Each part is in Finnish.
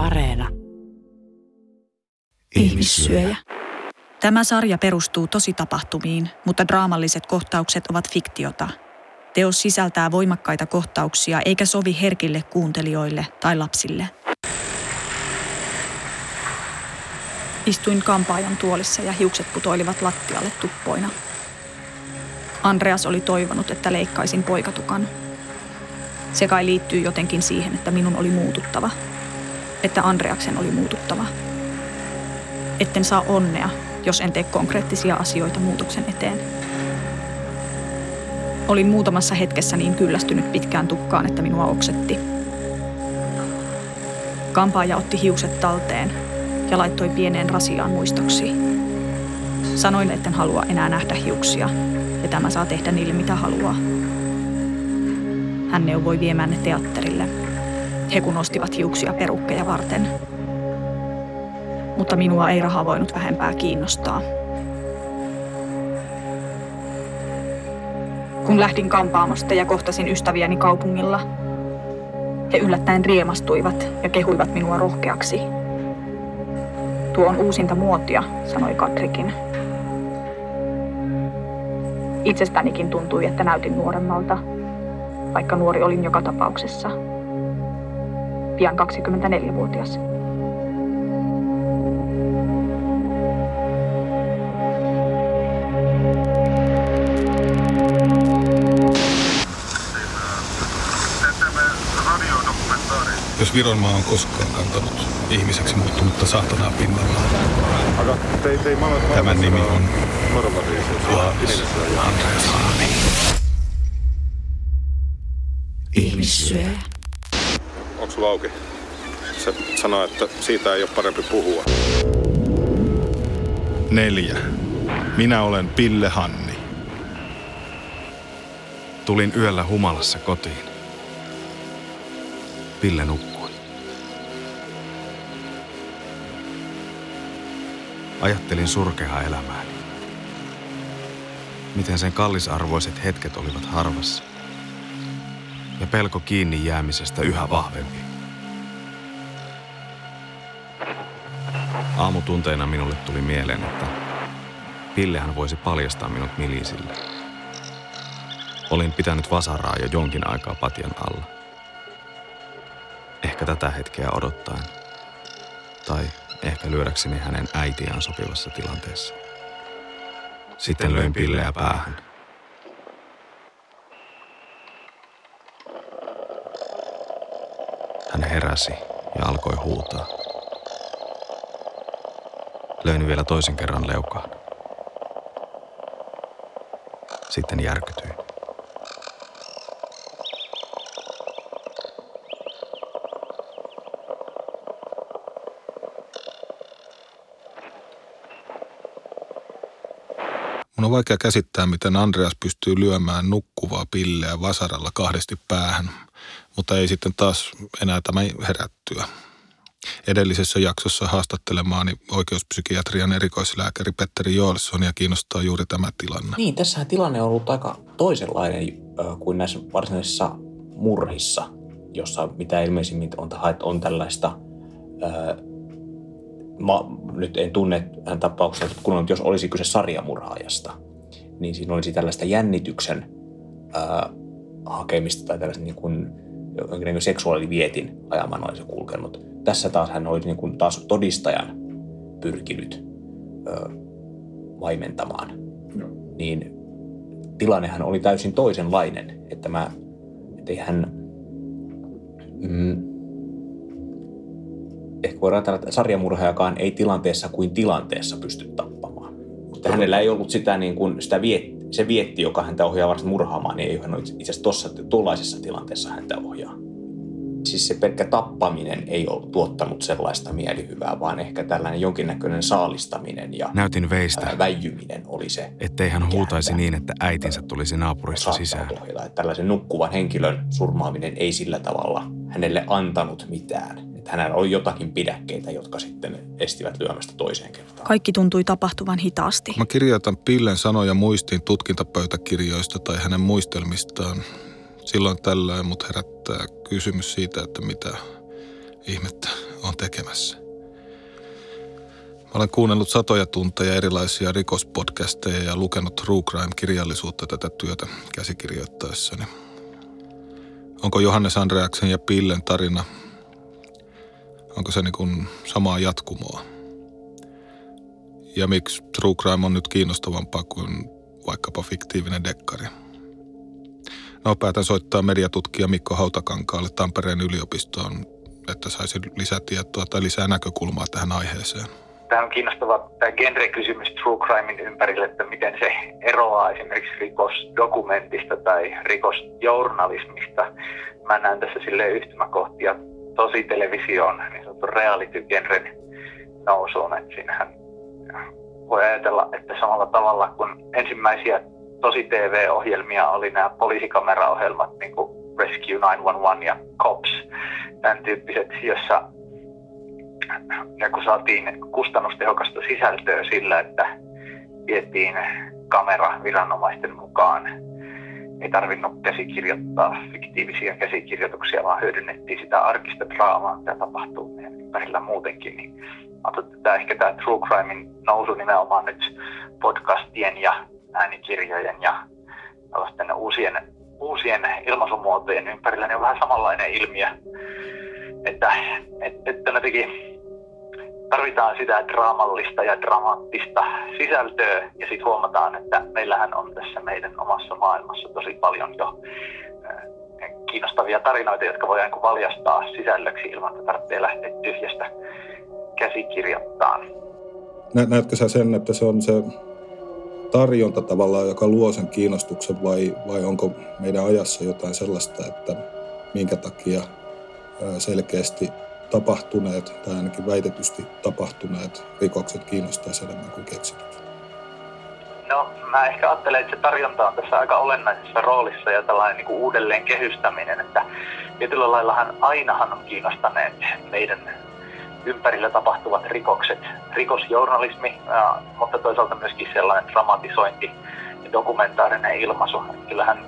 Areena. Ihmissyöjä. Tämä sarja perustuu tositapahtumiin, mutta draamalliset kohtaukset ovat fiktiota. Teos sisältää voimakkaita kohtauksia eikä sovi herkille kuuntelijoille tai lapsille. Istuin kampaajan tuolissa ja hiukset putoilivat lattialle tuppoina. Andreas oli toivonut, että leikkaisin poikatukan. Se kai liittyy jotenkin siihen, että minun oli muututtava. Että Andreaksen oli muututtava. Etten saa onnea, jos en tee konkreettisia asioita muutoksen eteen. Olin muutamassa hetkessä niin kyllästynyt pitkään tukkaan, että minua oksetti. Kampaaja otti hiukset talteen ja laittoi pieneen rasiaan muistoksi. Sanoin, etten halua enää nähdä hiuksia, ja tämä saa tehdä niille mitä haluaa. Hän neuvoi viemään ne teatterille. He kun ostivat hiuksia perukkeja varten. Mutta minua ei raha voinut vähempää kiinnostaa. Kun lähdin kampaamosta ja kohtasin ystäviäni kaupungilla, he yllättäen riemastuivat ja kehuivat minua rohkeaksi. Tuo on uusinta muotia, sanoi Katrikin. Itsestänikin tuntui, että näytin nuoremmalta, vaikka nuori olin joka tapauksessa. Pian 24-vuotias. Jos Viron maa on koskaan kantanut ihmiseksi muuttunutta saatanaa pinnalla, tämän nimi on Laavis Andreas Haani. Ihmissyöjä. Sulla auki? Se sanoo, että siitä ei ole parempi puhua. Neljä. Minä olen Pille Hanni. Tulin yöllä humalassa kotiin. Pille nukkui. Ajattelin surkeaa elämääni. Miten sen kallisarvoiset hetket olivat harvassa. Ja pelko kiinni jäämisestä yhä vahvempi. Aamutunteina minulle tuli mieleen, että Pillehän voisi paljastaa minut milisille. Olin pitänyt vasaraa jo jonkin aikaa patjan alla. Ehkä tätä hetkeä odottaen. Tai ehkä lyödäkseni hänen äitiään sopivassa tilanteessa. Sitten löin pilleä päähän. Hän heräsi ja alkoi huutaa. Löin vielä toisen kerran leukaan. Sitten järkytyin. Mun on vaikea käsittää, miten Andreas pystyy lyömään nukkuvaa pilleä vasaralla kahdesti päähän, mutta ei sitten taas enää tämä herättyä. Edellisessä jaksossa haastattelemaani oikeuspsykiatrian erikoislääkäri Petteri Joelssonia kiinnostaa juuri tämä tilanne. Niin, tässähän tilanne on ollut aika toisenlainen kuin näissä varsinaisissa murhissa, jossa mitä ilmeisimmin on, on tällaista, ö, ma, nyt en tunne hän tapauksia, kun on, jos olisi kyse sarjamurhaajasta, niin siinä olisi tällaista jännityksen ö, hakemista tai tällaista niin kuin, seksuaalivietin ajaman olisi kulkenut. Tässä taas hän oli niin kuin taas todistajan pyrkinyt ö, vaimentamaan. No. Niin tilannehan oli täysin toisenlainen, että mä, ettei hän, mm, ehkä voidaan ajatella, että sarjamurhaajakaan ei tilanteessa kuin tilanteessa pysty tappamaan. Mutta no. hänellä ei ollut sitä, niin kuin, sitä viet, se vietti, joka häntä ohjaa varsin murhaamaan, niin ei hän itse asiassa tuossa, tuollaisessa tilanteessa häntä ohjaa siis se pelkkä tappaminen ei ole tuottanut sellaista mielihyvää, vaan ehkä tällainen jonkinnäköinen saalistaminen ja Näytin veistä, ää, väijyminen oli se. Ettei hän huutaisi niin, että äitinsä tulisi naapurista sisään. Ohjata. Että tällaisen nukkuvan henkilön surmaaminen ei sillä tavalla hänelle antanut mitään. Että hänellä oli jotakin pidäkkeitä, jotka sitten estivät lyömästä toiseen kertaan. Kaikki tuntui tapahtuvan hitaasti. Mä kirjoitan Pillen sanoja muistiin tutkintapöytäkirjoista tai hänen muistelmistaan silloin tällöin mut herättää kysymys siitä, että mitä ihmettä on tekemässä. Mä olen kuunnellut satoja tunteja erilaisia rikospodcasteja ja lukenut True Crime-kirjallisuutta tätä työtä käsikirjoittaessani. Onko Johannes Andreaksen ja Pillen tarina, onko se niin kuin samaa jatkumoa? Ja miksi True Crime on nyt kiinnostavampaa kuin vaikkapa fiktiivinen dekkari? No, päätän soittaa mediatutkija Mikko Hautakankaalle Tampereen yliopistoon, että saisi lisätietoa tai lisää näkökulmaa tähän aiheeseen. Tämä on kiinnostava tämä genre-kysymys true crimein ympärille, että miten se eroaa esimerkiksi rikosdokumentista tai rikosjournalismista. Mä näen tässä sille yhtymäkohtia tosi televisioon, niin sanottu reality-genren nousuun. Että siinähän voi ajatella, että samalla tavalla kuin ensimmäisiä tosi TV-ohjelmia oli nämä poliisikameraohjelmat, niin kuin Rescue 911 ja Cops, tämän tyyppiset, jossa ja kun saatiin kustannustehokasta sisältöä sillä, että vietiin kamera viranomaisten mukaan, ei tarvinnut käsikirjoittaa fiktiivisiä käsikirjoituksia, vaan hyödynnettiin sitä arkista draamaa, mitä tapahtuu meidän ympärillä muutenkin. Niin tämä ehkä tämä True Crimein nousu nimenomaan nyt podcastien ja äänikirjojen ja tällaisten uusien, uusien ilmaisumuotojen ympärillä niin on vähän samanlainen ilmiö. Että, että, että jotenkin tarvitaan sitä draamallista ja dramaattista sisältöä ja sitten huomataan, että meillähän on tässä meidän omassa maailmassa tosi paljon jo kiinnostavia tarinoita, jotka voidaan valjastaa sisällöksi ilman, että tarvitsee lähteä tyhjästä käsikirjoittaa. Näetkö sä sen, että se on se tarjonta tavallaan, joka luo sen kiinnostuksen vai, vai onko meidän ajassa jotain sellaista, että minkä takia selkeästi tapahtuneet tai ainakin väitetysti tapahtuneet rikokset kiinnostaisi enemmän kuin keksityt? No mä ehkä ajattelen, että se tarjonta on tässä aika olennaisessa roolissa ja tällainen niin kuin uudelleen kehystäminen, että tietyllä laillahan ainahan on kiinnostaneet meidän ympärillä tapahtuvat rikokset, rikosjournalismi, mutta toisaalta myöskin sellainen dramatisointi ja dokumentaarinen ilmaisu. Kyllähän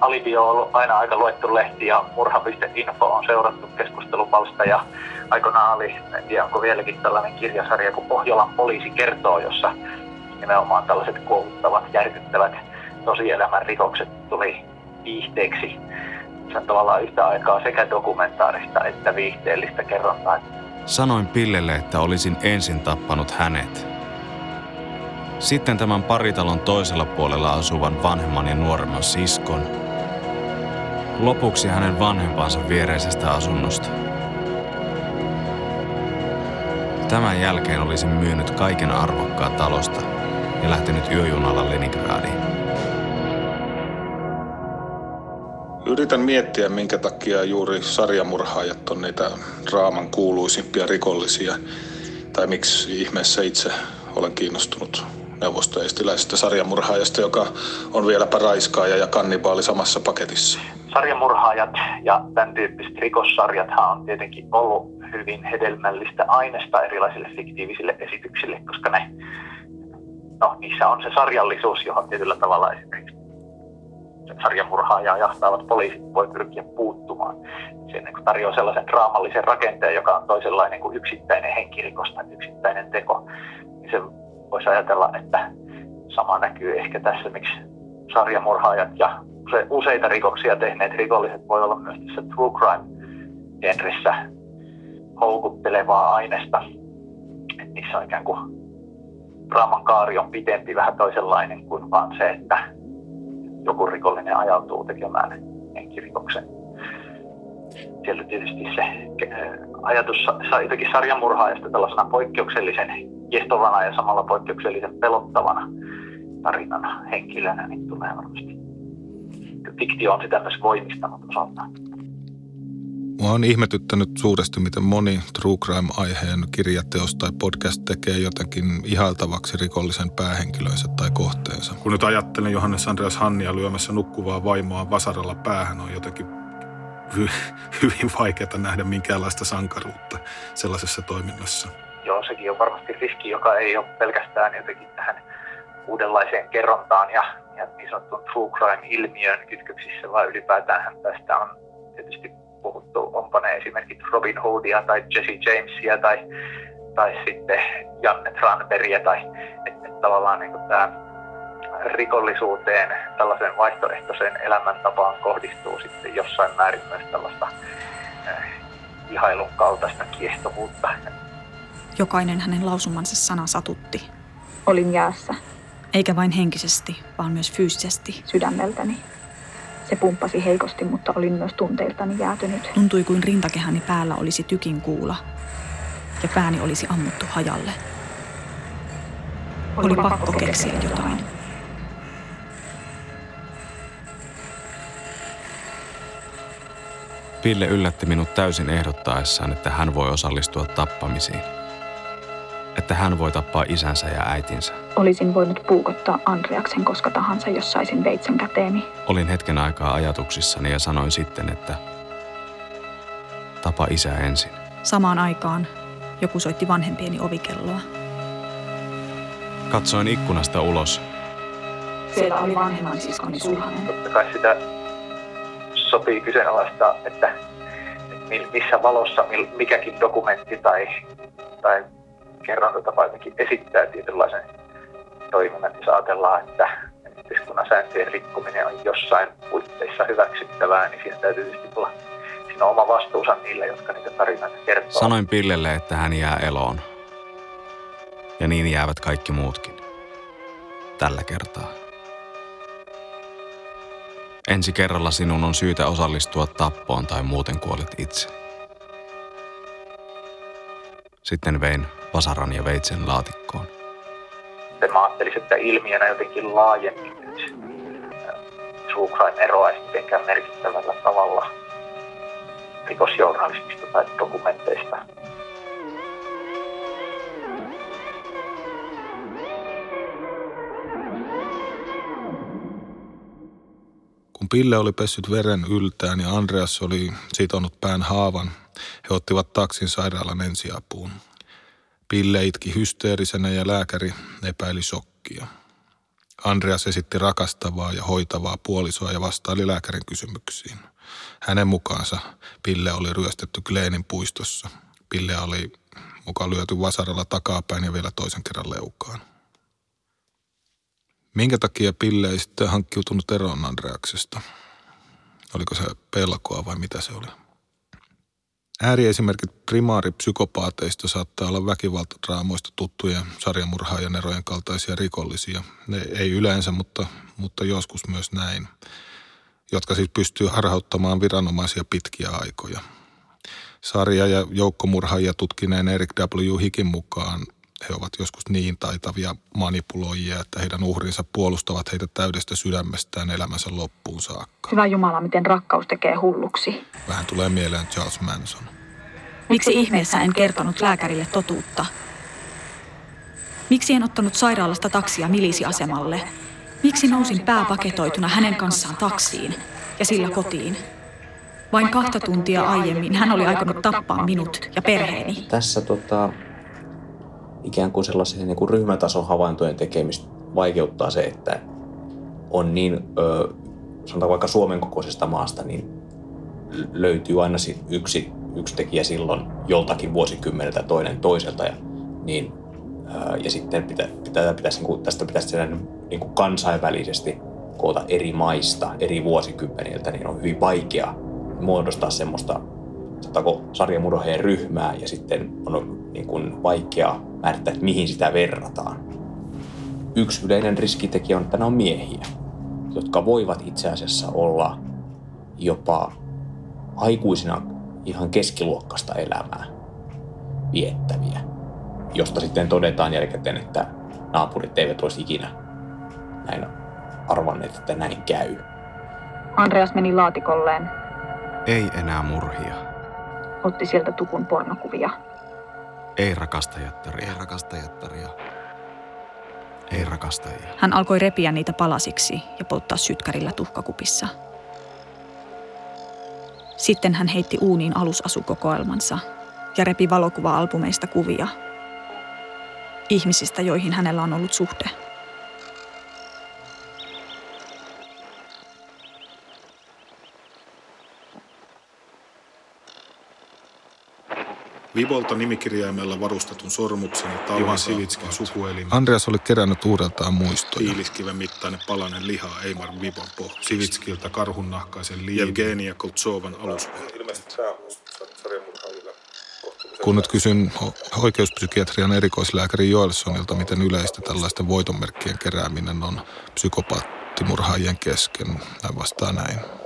Alibi on ollut aina aika luettu lehti ja murha.info on seurattu keskustelupalsta ja aikoinaan oli, en tiedä onko vieläkin tällainen kirjasarja kun Pohjolan poliisi kertoo, jossa nimenomaan tällaiset kuohuttavat, järkyttävät tosielämän rikokset tuli viihteeksi. Se on tavallaan yhtä aikaa sekä dokumentaarista että viihteellistä kerrontaa. Sanoin Pillelle, että olisin ensin tappanut hänet. Sitten tämän paritalon toisella puolella asuvan vanhemman ja nuoremman siskon. Lopuksi hänen vanhempansa viereisestä asunnosta. Tämän jälkeen olisin myynyt kaiken arvokkaa talosta ja lähtenyt yöjunalla Leningradiin. Yritän miettiä, minkä takia juuri sarjamurhaajat on niitä raaman kuuluisimpia rikollisia. Tai miksi ihmeessä itse olen kiinnostunut neuvostoestiläisestä sarjamurhaajasta, joka on vieläpä raiskaaja ja kannibaali samassa paketissa. Sarjamurhaajat ja tämän tyyppiset rikossarjathan on tietenkin ollut hyvin hedelmällistä aineesta erilaisille fiktiivisille esityksille, koska ne, no, niissä on se sarjallisuus, johon tietyllä tavalla esimerkiksi sarjamurhaajaa jahtaavat poliisit voi pyrkiä puuttumaan. Se niin tarjoaa sellaisen draamallisen rakenteen, joka on toisenlainen kuin yksittäinen henkirikos tai yksittäinen teko. Niin se voisi ajatella, että sama näkyy ehkä tässä, miksi sarjamurhaajat ja useita rikoksia tehneet rikolliset voi olla myös tässä true crime-genressä houkuttelevaa aineesta. Niissä on ikään kuin draaman kaari on pitempi, vähän toisenlainen kuin vaan se, että joku rikollinen ajautuu tekemään henkirikoksen. Siellä tietysti se äh, ajatus jotenkin sarjamurhaajasta tällaisena poikkeuksellisen kiehtovana ja samalla poikkeuksellisen pelottavana tarinana henkilönä, niin tulee varmasti. Fiktio on sitä myös voimistanut osaltaan. Mua on ihmetyttänyt suuresti, miten moni true crime-aiheen kirjateos tai podcast tekee jotenkin ihailtavaksi rikollisen päähenkilönsä tai kohteensa. Kun nyt ajattelen Johannes Andreas Hannia lyömässä nukkuvaa vaimoa vasaralla päähän, on jotenkin hyvin vaikeaa nähdä minkäänlaista sankaruutta sellaisessa toiminnassa. Joo, sekin on varmasti riski, joka ei ole pelkästään jotenkin tähän uudenlaiseen kerrontaan ja, ja niin sanottuun true crime-ilmiön kytköksissä, vaan ylipäätään tästä on tietysti puhuttu, onpa ne esimerkiksi Robin Hoodia tai Jesse Jamesia tai, tai sitten Janne Tranbergia tai että et tavallaan niin tämä rikollisuuteen, tällaiseen vaihtoehtoiseen elämäntapaan kohdistuu sitten jossain määrin myös tällaista äh, ihailun kaltaista kiehtovuutta. Jokainen hänen lausumansa sana satutti. Olin jäässä. Eikä vain henkisesti, vaan myös fyysisesti. Sydämeltäni. Se pumppasi heikosti, mutta olin myös tunteiltani jäätynyt. Tuntui kuin rintakehäni päällä olisi tykin kuula ja pääni olisi ammuttu hajalle. Oli, Oli pakko keksiä jotain. Pille yllätti minut täysin ehdottaessaan, että hän voi osallistua tappamisiin. Että hän voi tappaa isänsä ja äitinsä. Olisin voinut puukottaa Andreaksen koska tahansa, jos saisin veitsen käteeni. Olin hetken aikaa ajatuksissani ja sanoin sitten, että tapa isä ensin. Samaan aikaan joku soitti vanhempieni ovikelloa. Katsoin ikkunasta ulos. Siellä oli vanhemman siskoni sulhanen. Totta kai sitä sopii kyseenalaista, että, että missä valossa mikäkin dokumentti tai, tai kerrontatapa jotenkin esittää tietynlaisen toiminnan, jos ajatellaan, että yhteiskunnan sääntöjen rikkominen on jossain puitteissa hyväksyttävää, niin siinä täytyy tietysti olla siinä oma vastuunsa niille, jotka niitä tarinoita kertoo. Sanoin Pillelle, että hän jää eloon. Ja niin jäävät kaikki muutkin. Tällä kertaa. Ensi kerralla sinun on syytä osallistua tappoon tai muuten kuolet itse. Sitten vein vasaran ja veitsen laatikkoon. Mä ajattelisin, että ilmiönä jotenkin laajemmin nyt äh, crime eroaisi mitenkään merkittävällä tavalla rikosjournalistista tai dokumenteista Kun Pille oli pessyt veren yltään ja Andreas oli sitonut pään haavan, he ottivat taksin sairaalan ensiapuun. Pille itki hysteerisenä ja lääkäri epäili shokkia. Andreas esitti rakastavaa ja hoitavaa puolisoa ja vastaili lääkärin kysymyksiin. Hänen mukaansa Pille oli ryöstetty Gleenin puistossa. Pille oli mukaan lyöty vasaralla takapäin ja vielä toisen kerran leukaan. Minkä takia Pille ei sitten hankkiutunut eroon Andreaksesta? Oliko se pelkoa vai mitä se oli? Ääriesimerkit primaaripsykopaateista saattaa olla väkivaltadraamoista tuttuja sarjamurhaajan erojen kaltaisia rikollisia. Ne ei yleensä, mutta, mutta joskus myös näin, jotka siis pystyy harhauttamaan viranomaisia pitkiä aikoja. Sarja- ja joukkomurhaajia tutkineen Erik W. Hikin mukaan he ovat joskus niin taitavia manipuloijia, että heidän uhrinsa puolustavat heitä täydestä sydämestään elämänsä loppuun saakka. Hyvä Jumala, miten rakkaus tekee hulluksi. Vähän tulee mieleen Charles Manson. Miksi ihmeessä en kertonut lääkärille totuutta? Miksi en ottanut sairaalasta taksia milisiasemalle? Miksi nousin pääpaketoituna hänen kanssaan taksiin ja sillä kotiin? Vain kahta tuntia aiemmin hän oli aikonut tappaa minut ja perheeni. Tässä tota, ikään kuin sellaisen niin kuin ryhmätason havaintojen tekemistä vaikeuttaa se, että on niin, ö, sanotaan vaikka Suomen kokoisesta maasta, niin löytyy aina yksi, yksi tekijä silloin joltakin vuosikymmeneltä toinen toiselta. Ja, niin, ö, ja sitten pitä, pitä, pitäisi, niin kuin, tästä pitäisi niin kuin kansainvälisesti koota eri maista, eri vuosikymmeniltä, niin on hyvin vaikea muodostaa semmoista sarjamurheen ryhmää ja sitten on niin kuin vaikea määrittää, että mihin sitä verrataan. Yksi yleinen riskitekijä on, että nämä on miehiä, jotka voivat itse asiassa olla jopa aikuisina ihan keskiluokkaista elämää viettäviä, josta sitten todetaan jälkikäteen, että naapurit eivät olisi ikinä näin arvanneet, että näin käy. Andreas meni laatikolleen. Ei enää murhia. Otti sieltä tukun pornokuvia ei rakastajattaria. Ei rakastajattaria. Ei rakastajia. Hän alkoi repiä niitä palasiksi ja polttaa sytkärillä tuhkakupissa. Sitten hän heitti uuniin alusasukokoelmansa ja repi valokuva-albumeista kuvia. Ihmisistä, joihin hänellä on ollut suhde. Vibolta nimikirjaimella varustetun sormuksen ja Ivan Sivitskin sukuelin. Andreas oli kerännyt uudeltaan muistoja. Tiiliskiven mittainen palanen liha Eimar Vibon pohjasta. Sivitskiltä karhunnahkaisen liian. Evgenia Koltsovan. Ilmeisesti kun nyt kysyn oikeuspsykiatrian erikoislääkäri Joelssonilta, miten yleistä tällaisten voitonmerkkien kerääminen on psykopaattimurhaajien kesken, hän vastaa näin.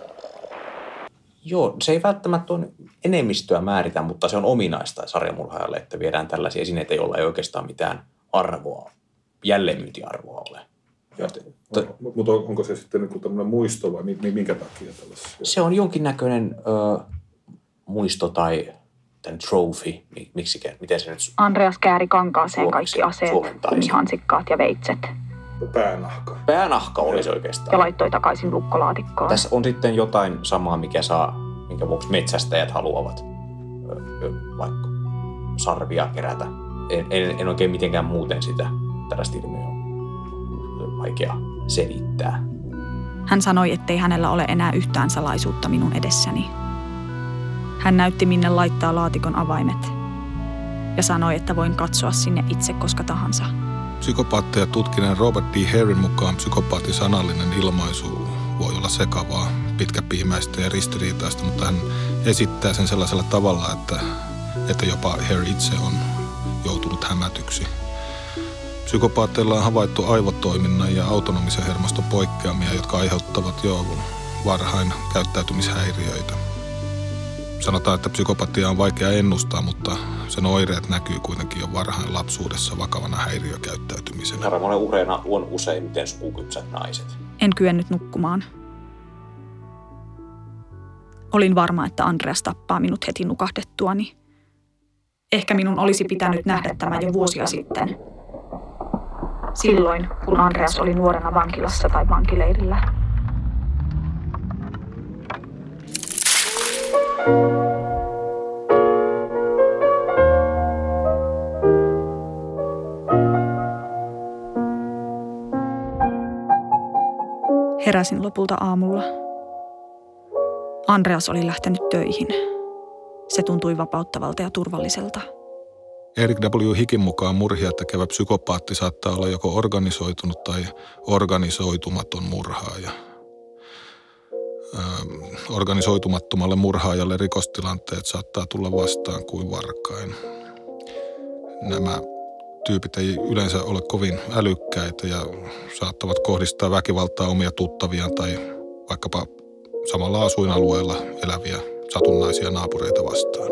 Joo, se ei välttämättä ole enemmistöä määritä, mutta se on ominaista sarjamurhaajalle, että viedään tällaisia esineitä, joilla ei oikeastaan mitään arvoa, jälleenmyyntiarvoa ole. No, mutta onko se sitten niin tämmöinen muisto vai minkä takia tällaisia? Se on jonkinnäköinen ö, muisto tai tämän trophy, miksi, miten se nyt... Andreas kääri kankaaseen kaikki aseet, kumihansikkaat ja veitset. Päänahka. Päänahka olisi oikeastaan. Ja laittoi takaisin lukkolaatikkoon. Tässä on sitten jotain samaa, mikä saa, minkä vuoksi metsästäjät haluavat vaikka sarvia kerätä. En, en, en oikein mitenkään muuten sitä tällaista ilmiöä vaikea selittää. Hän sanoi, ettei hänellä ole enää yhtään salaisuutta minun edessäni. Hän näytti minne laittaa laatikon avaimet ja sanoi, että voin katsoa sinne itse koska tahansa. Psykopaatteja tutkineen Robert D. Herrin mukaan psykopaatin sanallinen ilmaisu voi olla sekavaa, pitkäpiimäistä ja ristiriitaista, mutta hän esittää sen sellaisella tavalla, että, että jopa Harry itse on joutunut hämätyksi. Psykopaatteilla on havaittu aivotoiminnan ja autonomisen hermoston poikkeamia, jotka aiheuttavat jo varhain käyttäytymishäiriöitä. Sanotaan, että psykopatia on vaikea ennustaa, mutta sen oireet näkyy kuitenkin jo varhain lapsuudessa vakavana häiriökäyttäytymisenä. Sarmonen ureena on useimmiten sukukypsät naiset. En kyennyt nukkumaan. Olin varma, että Andreas tappaa minut heti nukahdettuani. Ehkä minun olisi pitänyt nähdä tämä jo vuosia sitten. Silloin, kun Andreas oli nuorena vankilassa tai vankileirillä. Heräsin lopulta aamulla. Andreas oli lähtenyt töihin. Se tuntui vapauttavalta ja turvalliselta. Erik W. Hikin mukaan murhia tekevä psykopaatti saattaa olla joko organisoitunut tai organisoitumaton murhaaja – organisoitumattomalle murhaajalle rikostilanteet saattaa tulla vastaan kuin varkain. Nämä tyypit ei yleensä ole kovin älykkäitä ja saattavat kohdistaa väkivaltaa omia tuttaviaan tai vaikkapa samalla asuinalueella eläviä satunnaisia naapureita vastaan.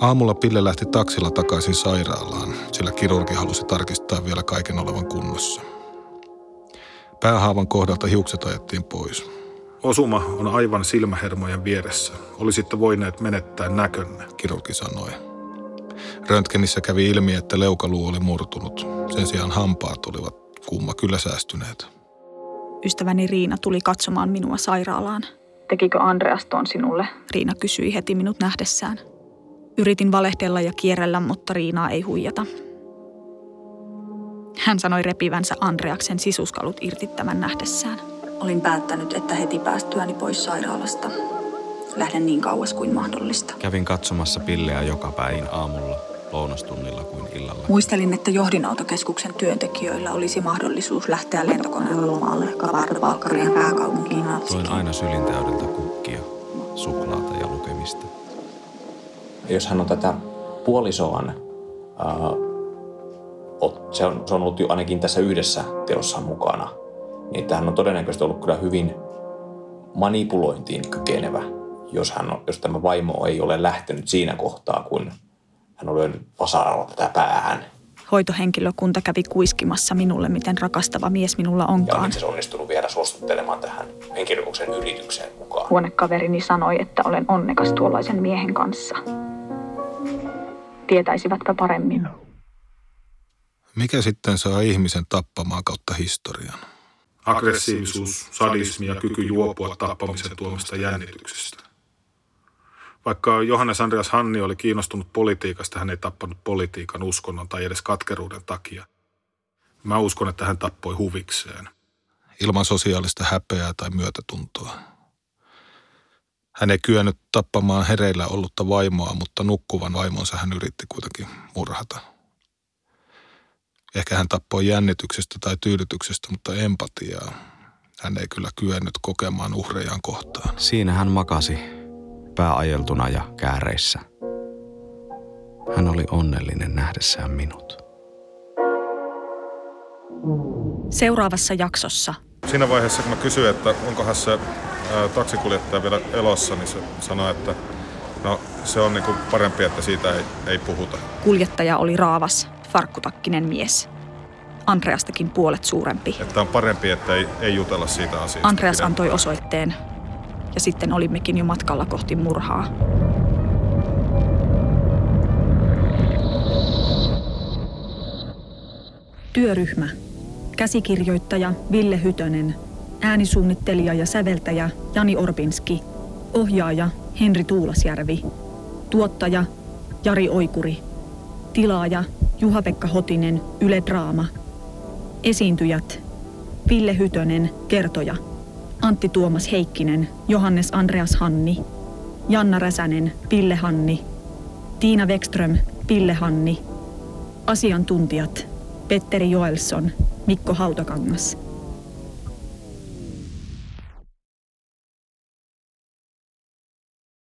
Aamulla Pille lähti taksilla takaisin sairaalaan, sillä kirurgi halusi tarkistaa vielä kaiken olevan kunnossa. Päähaavan kohdalta hiukset ajettiin pois. Osuma on aivan silmähermojen vieressä. Olisitte voineet menettää näkönne, kirurgi sanoi. Röntgenissä kävi ilmi, että leukaluu oli murtunut. Sen sijaan hampaat olivat kumma kyllä säästyneet. Ystäväni Riina tuli katsomaan minua sairaalaan. Tekikö Andreas ton sinulle? Riina kysyi heti minut nähdessään. Yritin valehdella ja kierrellä, mutta Riinaa ei huijata. Hän sanoi repivänsä Andreaksen sisuskalut irti tämän nähdessään. Olin päättänyt, että heti päästyäni pois sairaalasta. Lähden niin kauas kuin mahdollista. Kävin katsomassa pilleä joka päin aamulla, lounastunnilla kuin illalla. Muistelin, että johdinautokeskuksen työntekijöillä olisi mahdollisuus lähteä lentokoneella lomalle Kavardo-Balkarian pääkaupunkiin Toin aina sylintäydeltä kukkia, suklaata ja lukemista jos hän on tätä puolisoaan, se, on, se on ollut jo ainakin tässä yhdessä teossa mukana, niin että hän on todennäköisesti ollut kyllä hyvin manipulointiin kykenevä, jos, hän on, jos tämä vaimo ei ole lähtenyt siinä kohtaa, kun hän on lyönyt vasaralla tätä päähän. Hoitohenkilökunta kävi kuiskimassa minulle, miten rakastava mies minulla onkaan. Ja on onnistunut vielä suostuttelemaan tähän henkirikoksen yritykseen mukaan. Huonekaverini sanoi, että olen onnekas tuollaisen miehen kanssa tietäisivätpä paremmin. Mikä sitten saa ihmisen tappamaan kautta historian? Aggressiivisuus, sadismi ja kyky juopua tappamisen tuomista jännityksestä. Vaikka Johannes Andreas Hanni oli kiinnostunut politiikasta, hän ei tappanut politiikan, uskonnon tai edes katkeruuden takia. Mä uskon, että hän tappoi huvikseen. Ilman sosiaalista häpeää tai myötätuntoa. Hän ei kyennyt tappamaan hereillä ollutta vaimoa, mutta nukkuvan vaimonsa hän yritti kuitenkin murhata. Ehkä hän tappoi jännityksestä tai tyydytyksestä, mutta empatiaa hän ei kyllä kyennyt kokemaan uhrejaan kohtaan. Siinä hän makasi, pääajeltuna ja kääreissä. Hän oli onnellinen nähdessään minut. Seuraavassa jaksossa Siinä vaiheessa, kun mä kysyin, että onkohan se ää, taksikuljettaja vielä elossa, niin se sanoi, että no se on niinku parempi, että siitä ei, ei puhuta. kuljettaja oli raavas, farkkutakkinen mies. Andreastakin puolet suurempi. Että on parempi, että ei, ei jutella siitä asiasta. Andreas pidempään. antoi osoitteen ja sitten olimmekin jo matkalla kohti murhaa. Työryhmä. Käsikirjoittaja Ville Hytönen. Äänisuunnittelija ja säveltäjä Jani Orbinski. Ohjaaja Henri Tuulasjärvi. Tuottaja Jari Oikuri. Tilaaja Juha-Pekka Hotinen, Yle Draama. Esiintyjät Ville Hytönen, kertoja. Antti Tuomas Heikkinen, Johannes Andreas Hanni. Janna Räsänen, Ville Hanni. Tiina Wekström, Ville Hanni. Asiantuntijat Petteri Joelsson, Mikko Hautakangas.